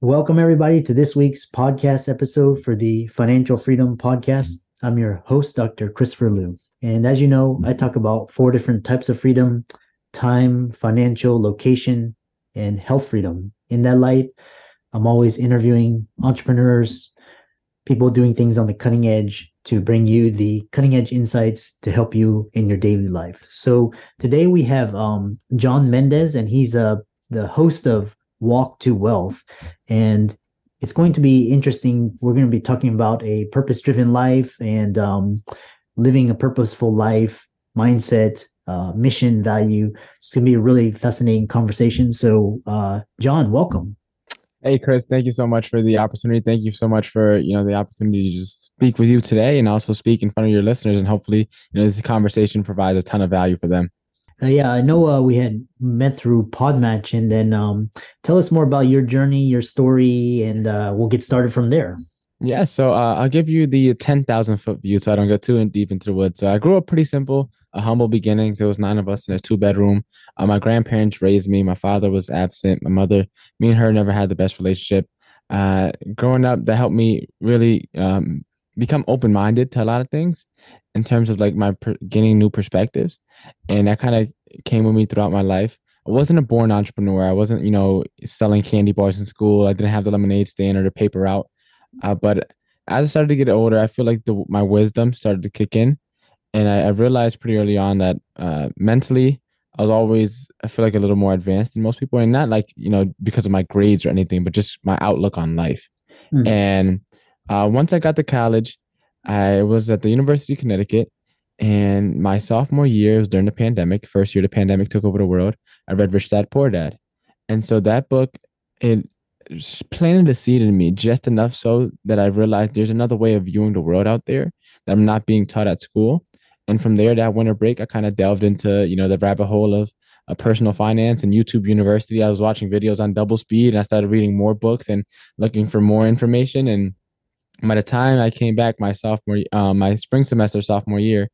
Welcome, everybody, to this week's podcast episode for the Financial Freedom Podcast. I'm your host, Dr. Christopher Loo. And as you know, I talk about four different types of freedom time, financial, location, and health freedom. In that light, I'm always interviewing entrepreneurs, people doing things on the cutting edge to bring you the cutting edge insights to help you in your daily life. So today we have um, John Mendez, and he's uh, the host of Walk to Wealth. And it's going to be interesting. We're going to be talking about a purpose driven life and um, living a purposeful life, mindset, uh, mission, value. It's going to be a really fascinating conversation. So, uh, John, welcome. Hey, Chris, thank you so much for the opportunity. Thank you so much for, you know, the opportunity to just speak with you today and also speak in front of your listeners. And hopefully, you know, this conversation provides a ton of value for them. Uh, yeah, I know uh, we had met through Podmatch, and then um, tell us more about your journey, your story, and uh, we'll get started from there. Yeah, so uh, I'll give you the 10,000 foot view so I don't go too in deep into the woods. So I grew up pretty simple, a humble beginnings. There was nine of us in a two bedroom. Uh, my grandparents raised me. My father was absent. My mother, me and her never had the best relationship. Uh, growing up, that helped me really um, become open minded to a lot of things in terms of like my per- gaining new perspectives. And that kind of came with me throughout my life. I wasn't a born entrepreneur. I wasn't, you know, selling candy bars in school. I didn't have the lemonade stand or the paper route. Uh, but as I started to get older, I feel like the, my wisdom started to kick in. And I, I realized pretty early on that uh, mentally, I was always, I feel like a little more advanced than most people. And not like, you know, because of my grades or anything, but just my outlook on life. Mm. And uh, once I got to college, I was at the University of Connecticut, and my sophomore year was during the pandemic. First year the pandemic took over the world. I read Rich Dad Poor Dad, and so that book it planted a seed in me just enough so that I realized there's another way of viewing the world out there that I'm not being taught at school. And from there, that winter break, I kind of delved into you know the rabbit hole of uh, personal finance and YouTube University. I was watching videos on double speed, and I started reading more books and looking for more information and by the time I came back my sophomore, um, my spring semester sophomore year,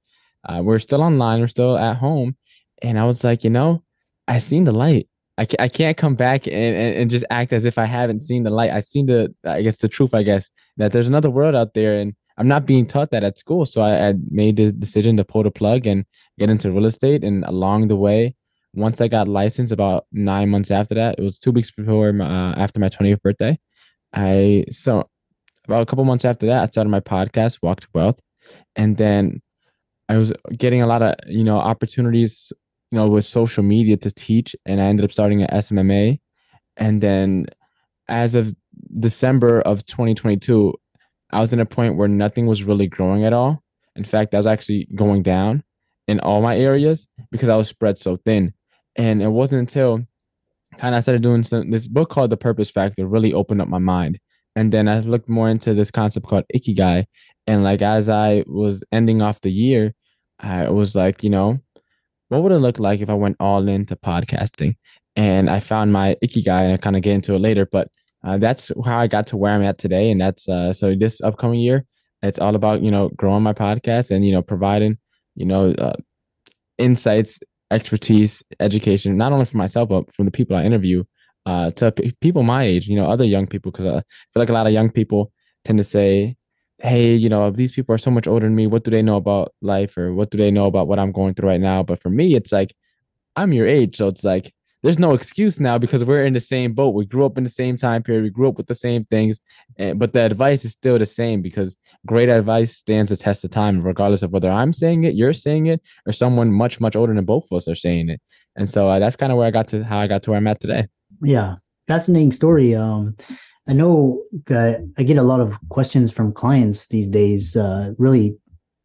uh, we're still online, we're still at home, and I was like, you know, I seen the light. I can't, I can't come back and, and, and just act as if I haven't seen the light. I seen the, I guess the truth, I guess that there's another world out there, and I'm not being taught that at school. So I, I made the decision to pull the plug and get into real estate. And along the way, once I got licensed, about nine months after that, it was two weeks before my, uh, after my 20th birthday. I so about a couple months after that, I started my podcast, Walk to Wealth, and then I was getting a lot of you know opportunities, you know, with social media to teach, and I ended up starting at SMMA, and then as of December of 2022, I was in a point where nothing was really growing at all. In fact, I was actually going down in all my areas because I was spread so thin, and it wasn't until kind of I started doing some this book called The Purpose Factor really opened up my mind and then I looked more into this concept called ikigai. And like as I was ending off the year, I was like, you know, what would it look like if I went all into podcasting? And I found my ikigai, and I kind of get into it later. But uh, that's how I got to where I'm at today. And that's uh, so this upcoming year, it's all about you know growing my podcast and you know providing you know uh, insights, expertise, education, not only for myself but from the people I interview uh, to p- people my age, you know, other young people, because I feel like a lot of young people tend to say, hey, you know, these people are so much older than me. What do they know about life or what do they know about what I'm going through right now? But for me, it's like I'm your age, so it's like there's no excuse now because we're in the same boat. We grew up in the same time period. We grew up with the same things, and, but the advice is still the same because great advice stands the test of time, regardless of whether I'm saying it, you're saying it, or someone much much older than both of us are saying it. And so uh, that's kind of where I got to how I got to where I'm at today. Yeah, fascinating story. Um, I know that I get a lot of questions from clients these days, uh, really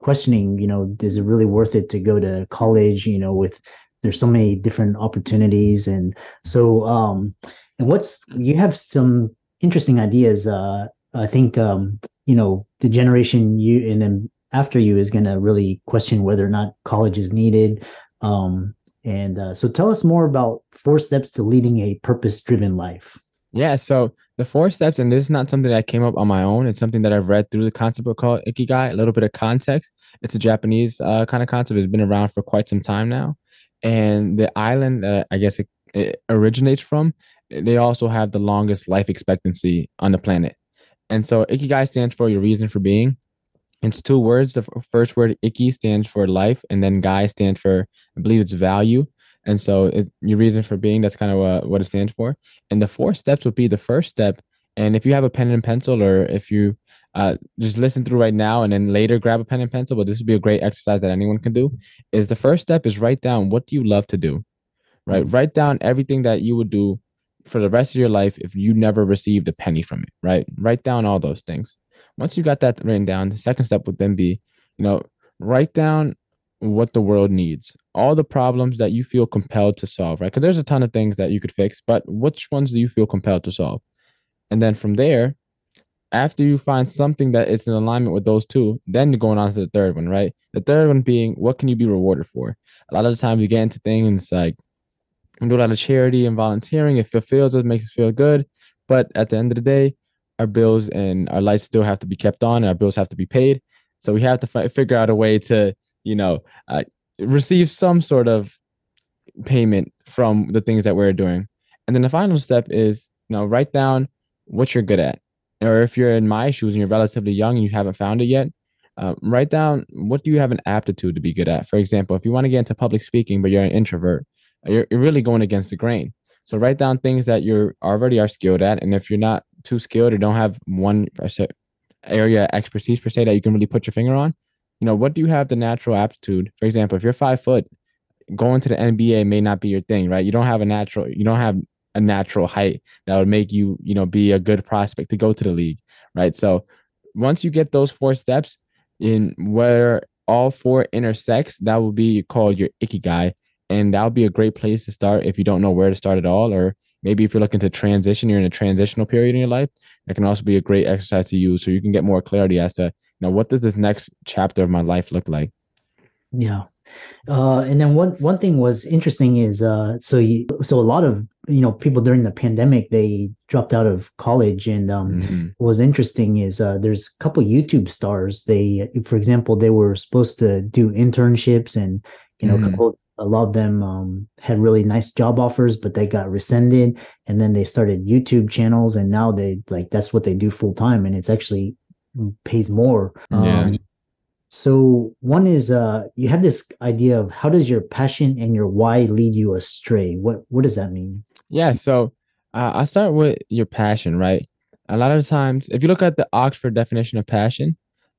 questioning, you know, is it really worth it to go to college, you know, with there's so many different opportunities and so um and what's you have some interesting ideas uh i think um you know the generation you and then after you is going to really question whether or not college is needed um and uh, so tell us more about four steps to leading a purpose driven life. Yeah so the four steps and this is not something that came up on my own. It's something that i've read through the concept of called ikigai a little bit of context. It's a japanese uh, kind of concept. It's been around for quite some time now. And the island that I guess it, it originates from, they also have the longest life expectancy on the planet. And so Ikigai stands for your reason for being. It's two words. The first word iki, stands for life, and then guy stands for I believe it's value. And so it, your reason for being that's kind of uh, what it stands for. And the four steps would be the first step. And if you have a pen and pencil, or if you uh, just listen through right now and then later grab a pen and pencil, but this would be a great exercise that anyone can do. Is the first step is write down what do you love to do, right? Mm-hmm. Write down everything that you would do for the rest of your life if you never received a penny from it, right? Write down all those things. Once you got that written down, the second step would then be, you know, write down what the world needs, all the problems that you feel compelled to solve, right? Because there's a ton of things that you could fix, but which ones do you feel compelled to solve? And then from there, after you find something that is in alignment with those two, then you're going on to the third one, right? The third one being what can you be rewarded for? A lot of the time you get into things like I'm doing a lot of charity and volunteering. It fulfills us, makes us feel good. But at the end of the day, our bills and our lights still have to be kept on, and our bills have to be paid. So we have to fi- figure out a way to, you know, uh, receive some sort of payment from the things that we're doing. And then the final step is, you know, write down what you're good at or if you're in my shoes and you're relatively young and you haven't found it yet, uh, write down what do you have an aptitude to be good at. For example, if you want to get into public speaking, but you're an introvert, you're, you're really going against the grain. So write down things that you already are skilled at, and if you're not too skilled or don't have one area expertise per se that you can really put your finger on, you know what do you have the natural aptitude? For example, if you're five foot, going to the NBA may not be your thing, right? You don't have a natural, you don't have a natural height that would make you, you know, be a good prospect to go to the league, right? So once you get those four steps in where all four intersects, that will be called your ikigai. And that'll be a great place to start if you don't know where to start at all, or maybe if you're looking to transition, you're in a transitional period in your life. That can also be a great exercise to use so you can get more clarity as to, you know, what does this next chapter of my life look like? Yeah. Uh, and then one one thing was interesting is uh, so you so a lot of you know people during the pandemic they dropped out of college and um, mm-hmm. what was interesting is uh, there's a couple youtube stars they for example they were supposed to do internships and you know mm-hmm. a couple a lot of them um, had really nice job offers but they got rescinded and then they started youtube channels and now they like that's what they do full time and it's actually pays more yeah. Um, so one is uh you have this idea of how does your passion and your why lead you astray? What what does that mean? Yeah, so uh, I'll start with your passion, right? A lot of times, if you look at the Oxford definition of passion,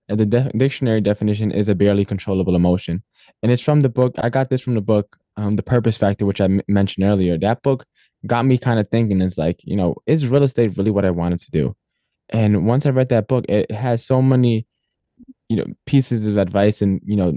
uh, the de- dictionary definition is a barely controllable emotion, and it's from the book. I got this from the book, um, The Purpose Factor, which I m- mentioned earlier. That book got me kind of thinking. It's like, you know, is real estate really what I wanted to do? And once I read that book, it has so many you know pieces of advice and you know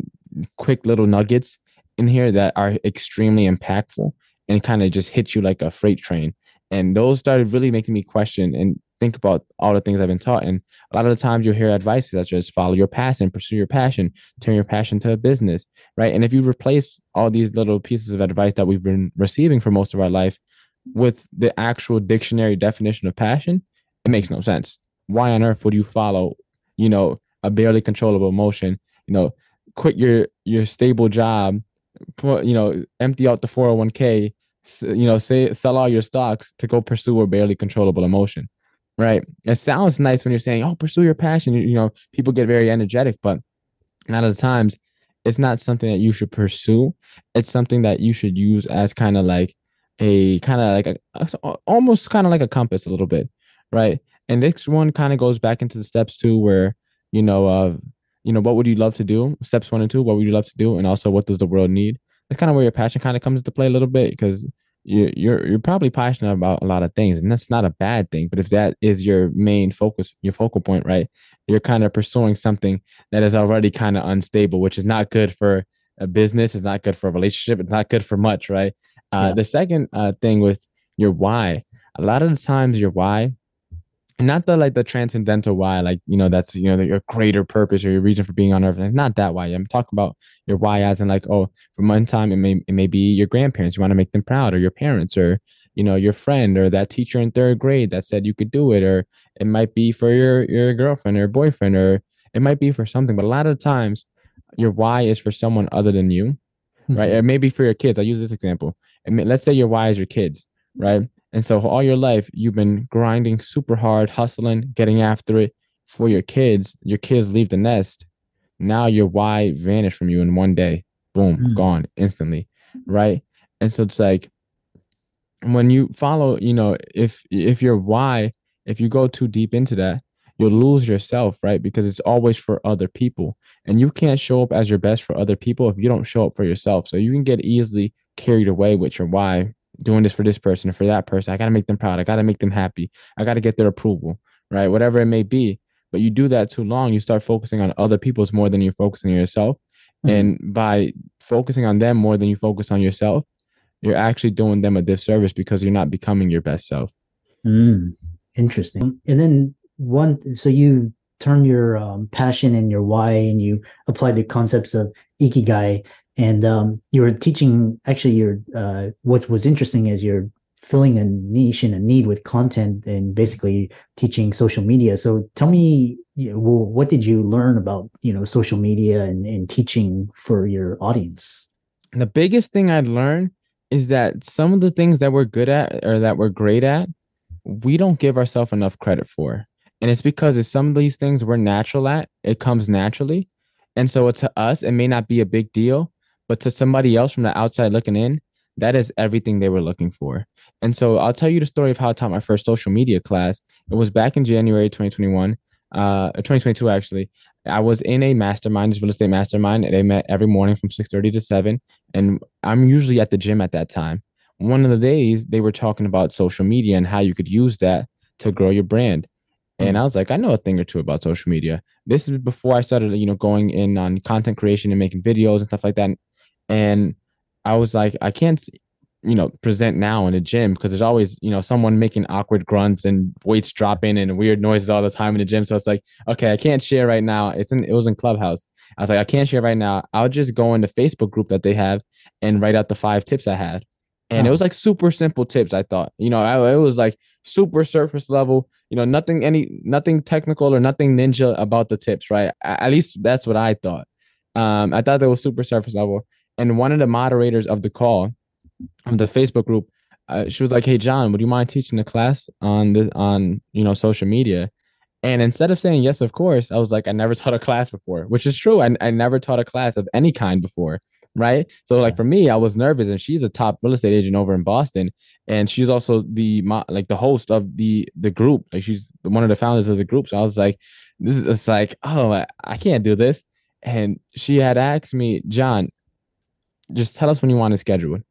quick little nuggets in here that are extremely impactful and kind of just hit you like a freight train and those started really making me question and think about all the things I've been taught. And a lot of the times you'll hear advice such as follow your passion, pursue your passion, turn your passion to a business, right? And if you replace all these little pieces of advice that we've been receiving for most of our life with the actual dictionary definition of passion, it makes no sense. Why on earth would you follow, you know, a barely controllable emotion. You know, quit your your stable job, put you know, empty out the 401k, you know, say sell all your stocks to go pursue a barely controllable emotion. Right. It sounds nice when you're saying, "Oh, pursue your passion." You, you know, people get very energetic, but a lot of the times it's not something that you should pursue. It's something that you should use as kind of like a kind of like a almost kind of like a compass a little bit, right? And this one kind of goes back into the steps too, where you know, uh, you know, what would you love to do? Steps one and two, what would you love to do, and also what does the world need? That's kind of where your passion kind of comes into play a little bit because you, you're you're probably passionate about a lot of things, and that's not a bad thing. But if that is your main focus, your focal point, right, you're kind of pursuing something that is already kind of unstable, which is not good for a business. It's not good for a relationship. It's not good for much, right? Uh, yeah. The second uh, thing with your why, a lot of the times your why not the like the transcendental why, like you know, that's you know your greater purpose or your reason for being on earth. Like, not that why. I'm talking about your why as in like, oh, from one time it may it may be your grandparents, you want to make them proud, or your parents, or you know, your friend or that teacher in third grade that said you could do it, or it might be for your your girlfriend or boyfriend, or it might be for something. But a lot of times your why is for someone other than you, mm-hmm. right? Or maybe for your kids. I use this example. And let's say your why is your kids, right? And so all your life, you've been grinding super hard, hustling, getting after it for your kids. Your kids leave the nest. Now your why vanished from you in one day. Boom, mm. gone instantly. Right. And so it's like when you follow, you know, if if your why, if you go too deep into that, you'll lose yourself, right? Because it's always for other people. And you can't show up as your best for other people if you don't show up for yourself. So you can get easily carried away with your why doing this for this person or for that person. I got to make them proud. I got to make them happy. I got to get their approval, right? Whatever it may be. But you do that too long, you start focusing on other people's more than you're focusing on yourself. Mm-hmm. And by focusing on them more than you focus on yourself, you're actually doing them a disservice because you're not becoming your best self. Mm, interesting. And then one, so you turn your um, passion and your why and you apply the concepts of ikigai and um, you were teaching actually your uh, what was interesting is you're filling a niche and a need with content and basically teaching social media. So tell me you know, what did you learn about you know social media and, and teaching for your audience? The biggest thing i'd learned is that some of the things that we're good at or that we're great at we don't give ourselves enough credit for. And it's because it's some of these things we're natural at it comes naturally. And so to us it may not be a big deal but to somebody else from the outside looking in, that is everything they were looking for. And so I'll tell you the story of how I taught my first social media class. It was back in January 2021, uh, 2022 actually. I was in a mastermind, this real estate mastermind. And they met every morning from 6:30 to 7, and I'm usually at the gym at that time. One of the days they were talking about social media and how you could use that to grow your brand. And I was like, I know a thing or two about social media. This is before I started, you know, going in on content creation and making videos and stuff like that. And I was like, I can't, you know, present now in the gym because there's always, you know, someone making awkward grunts and weights dropping and weird noises all the time in the gym. So it's like, okay, I can't share right now. It's in, it was in Clubhouse. I was like, I can't share right now. I'll just go in the Facebook group that they have and write out the five tips I had. And oh. it was like super simple tips. I thought, you know, I, it was like super surface level, you know, nothing, any, nothing technical or nothing ninja about the tips, right? At least that's what I thought. Um, I thought that was super surface level and one of the moderators of the call of the Facebook group, uh, she was like, "Hey John, would you mind teaching a class on the on you know social media?" And instead of saying yes, of course, I was like, "I never taught a class before," which is true. I, I never taught a class of any kind before, right? So like for me, I was nervous, and she's a top real estate agent over in Boston, and she's also the like the host of the the group. Like she's one of the founders of the group. So I was like, "This is it's like, oh, I, I can't do this." And she had asked me, John, just tell us when you want to schedule it.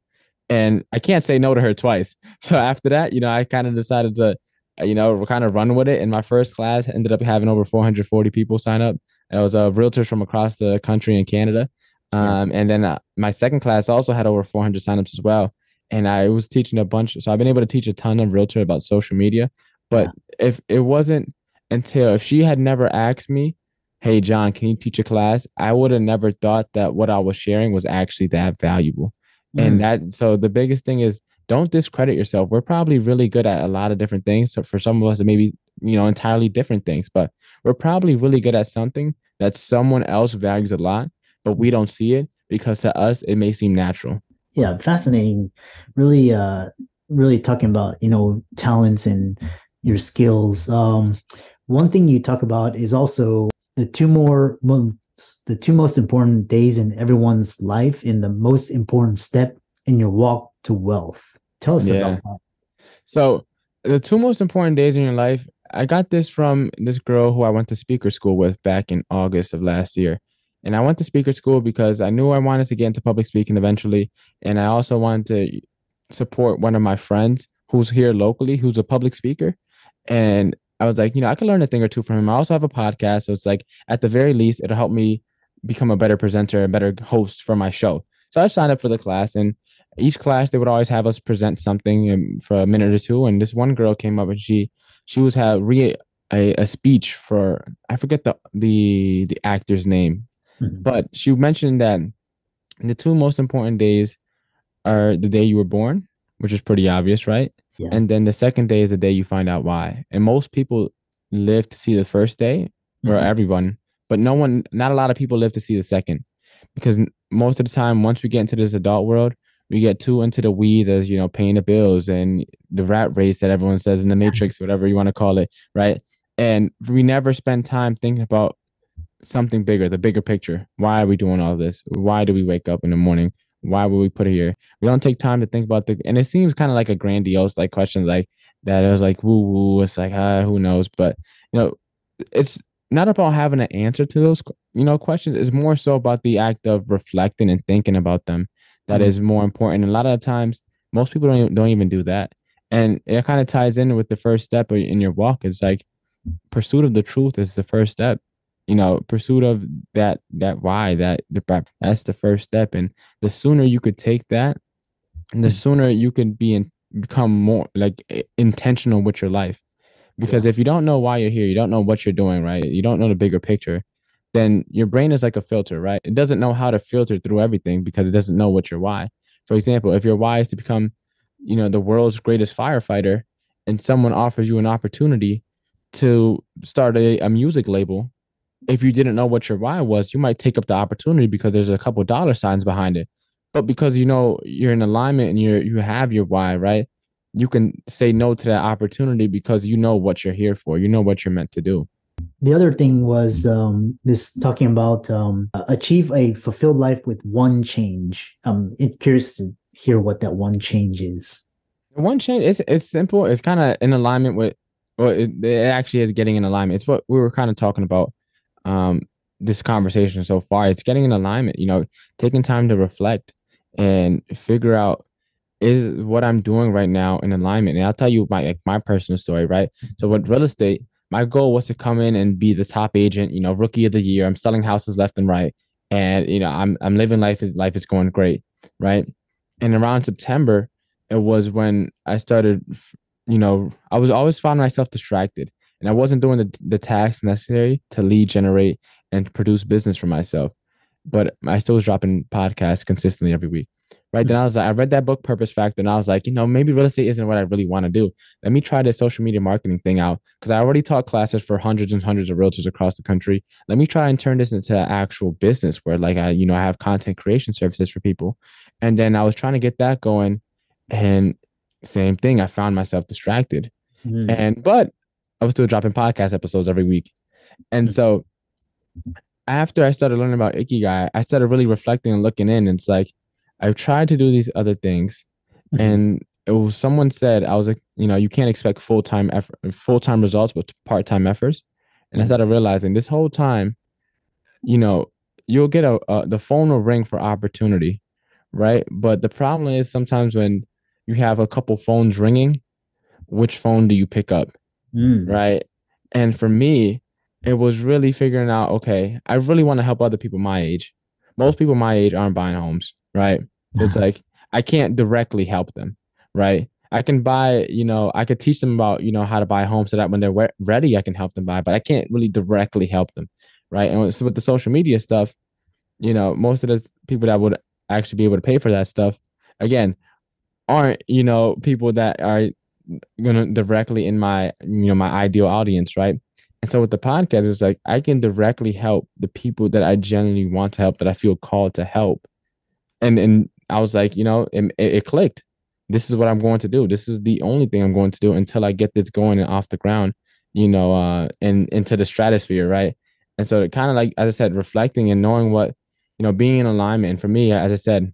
And I can't say no to her twice. So after that, you know, I kind of decided to, uh, you know, kind of run with it. And my first class ended up having over 440 people sign up. It was uh, realtors from across the country in Canada. Um, and then uh, my second class also had over 400 signups as well. And I was teaching a bunch. So I've been able to teach a ton of realtor about social media. But yeah. if it wasn't until if she had never asked me hey john can you teach a class? I would have never thought that what i was sharing was actually that valuable. Mm. and that so the biggest thing is don't discredit yourself. We're probably really good at a lot of different things. So for some of us it may be you know entirely different things but we're probably really good at something that someone else values a lot but we don't see it because to us it may seem natural. Yeah fascinating. Really uh really talking about you know talents and your skills. Um one thing you talk about is also the two more the two most important days in everyone's life and the most important step in your walk to wealth. Tell us yeah. about that. So, the two most important days in your life, I got this from this girl who I went to speaker school with back in August of last year. And I went to speaker school because I knew I wanted to get into public speaking eventually. And I also wanted to support one of my friends who's here locally, who's a public speaker. And I was like, you know, I could learn a thing or two from him. I also have a podcast. So it's like, at the very least, it'll help me become a better presenter, a better host for my show. So I signed up for the class. And each class, they would always have us present something um, for a minute or two. And this one girl came up and she, she was had re a, a speech for I forget the the the actor's name, mm-hmm. but she mentioned that the two most important days are the day you were born, which is pretty obvious, right? Yeah. And then the second day is the day you find out why. And most people live to see the first day, or mm-hmm. everyone, but no one, not a lot of people live to see the second, because most of the time, once we get into this adult world, we get too into the weeds as you know paying the bills and the rat race that everyone says in the matrix whatever you want to call it right and we never spend time thinking about something bigger the bigger picture why are we doing all this why do we wake up in the morning why would we put it here we don't take time to think about the and it seems kind of like a grandiose like questions like that it was like woo woo it's like ah, who knows but you know it's not about having an answer to those you know questions it's more so about the act of reflecting and thinking about them that mm-hmm. is more important. And a lot of times, most people don't even, don't even do that. And it kind of ties in with the first step in your walk. It's like pursuit of the truth is the first step. You know, pursuit of that that why that that's the first step. And the sooner you could take that, the mm-hmm. sooner you could be in, become more like intentional with your life. Because yeah. if you don't know why you're here, you don't know what you're doing, right? You don't know the bigger picture then your brain is like a filter, right? It doesn't know how to filter through everything because it doesn't know what your why. For example, if your why is to become, you know, the world's greatest firefighter, and someone offers you an opportunity to start a, a music label, if you didn't know what your why was, you might take up the opportunity because there's a couple dollar signs behind it. But because you know you're in alignment and you're you have your why, right? You can say no to that opportunity because you know what you're here for. You know what you're meant to do the other thing was um, this talking about um, achieve a fulfilled life with one change. I'm curious to hear what that one change is. One change it's it's simple. It's kind of in alignment with well, it, it, actually is getting in alignment. It's what we were kind of talking about um, this conversation so far. It's getting in alignment. You know, taking time to reflect and figure out is what I'm doing right now in alignment. And I'll tell you my like my personal story, right? So with real estate, my goal was to come in and be the top agent, you know, rookie of the year. I'm selling houses left and right. And, you know, I'm, I'm living life. Life is going great. Right. And around September, it was when I started, you know, I was always finding myself distracted and I wasn't doing the, the tasks necessary to lead generate and produce business for myself. But I still was dropping podcasts consistently every week right? Then I was like, I read that book, Purpose Factor, and I was like, you know, maybe real estate isn't what I really want to do. Let me try this social media marketing thing out because I already taught classes for hundreds and hundreds of realtors across the country. Let me try and turn this into an actual business where, like, I, you know, I have content creation services for people. And then I was trying to get that going, and same thing, I found myself distracted. Mm. And but I was still dropping podcast episodes every week, and so after I started learning about Ikigai, I started really reflecting and looking in. And it's like I've tried to do these other things, mm-hmm. and it was someone said I was like, you know, you can't expect full time effort, full time results, but part time efforts. And I started realizing this whole time, you know, you'll get a, a the phone will ring for opportunity, right? But the problem is sometimes when you have a couple phones ringing, which phone do you pick up, mm. right? And for me, it was really figuring out, okay, I really want to help other people my age. Most people my age aren't buying homes, right? It's like I can't directly help them, right? I can buy, you know, I could teach them about, you know, how to buy a home so that when they're ready, I can help them buy, but I can't really directly help them, right? And so with the social media stuff, you know, most of the people that would actually be able to pay for that stuff, again, aren't, you know, people that are gonna directly in my, you know, my ideal audience, right? And so with the podcast, it's like I can directly help the people that I genuinely want to help, that I feel called to help. And and I was like, you know, it, it clicked. This is what I'm going to do. This is the only thing I'm going to do until I get this going and off the ground, you know, uh, and into the stratosphere, right? And so it kind of like, as I said, reflecting and knowing what, you know, being in alignment. And for me, as I said,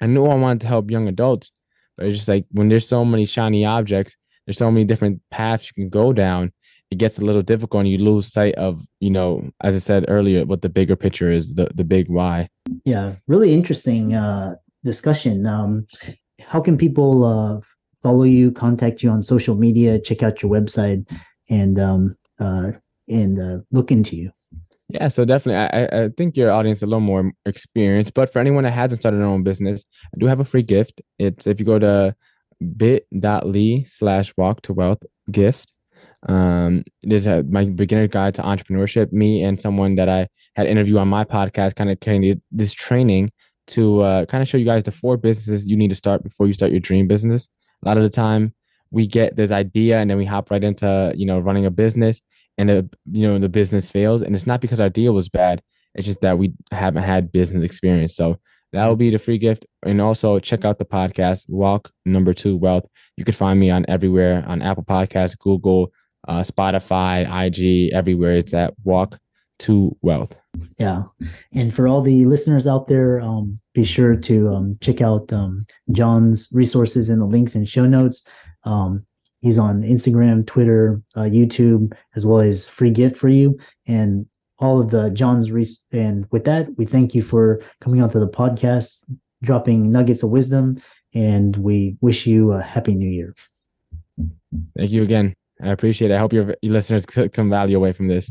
I knew I wanted to help young adults, but it's just like when there's so many shiny objects, there's so many different paths you can go down. It gets a little difficult and you lose sight of, you know, as I said earlier, what the bigger picture is, the the big why. Yeah, really interesting uh, discussion. Um, how can people uh, follow you, contact you on social media, check out your website, and um, uh, and uh, look into you? Yeah, so definitely, I, I think your audience is a little more experienced. But for anyone that hasn't started their own business, I do have a free gift. It's if you go to bit.ly slash walk to wealth gift. Um, there's a my beginner guide to entrepreneurship. Me and someone that I had interviewed on my podcast kind of created this training to uh, kind of show you guys the four businesses you need to start before you start your dream business. A lot of the time, we get this idea and then we hop right into you know running a business and the you know the business fails and it's not because our deal was bad it's just that we haven't had business experience. So that will be the free gift. And also check out the podcast walk number two wealth. You can find me on everywhere on apple Podcasts, google uh, spotify ig everywhere. It's at walk to wealth. Yeah. And for all the listeners out there um, be sure to um, check out um, john's resources in the links and show notes. Um, He's on Instagram, Twitter, uh, YouTube, as well as free gift for you and all of the John's. Re- and with that, we thank you for coming onto the podcast, dropping nuggets of wisdom, and we wish you a happy new year. Thank you again. I appreciate it. I hope your listeners took some value away from this.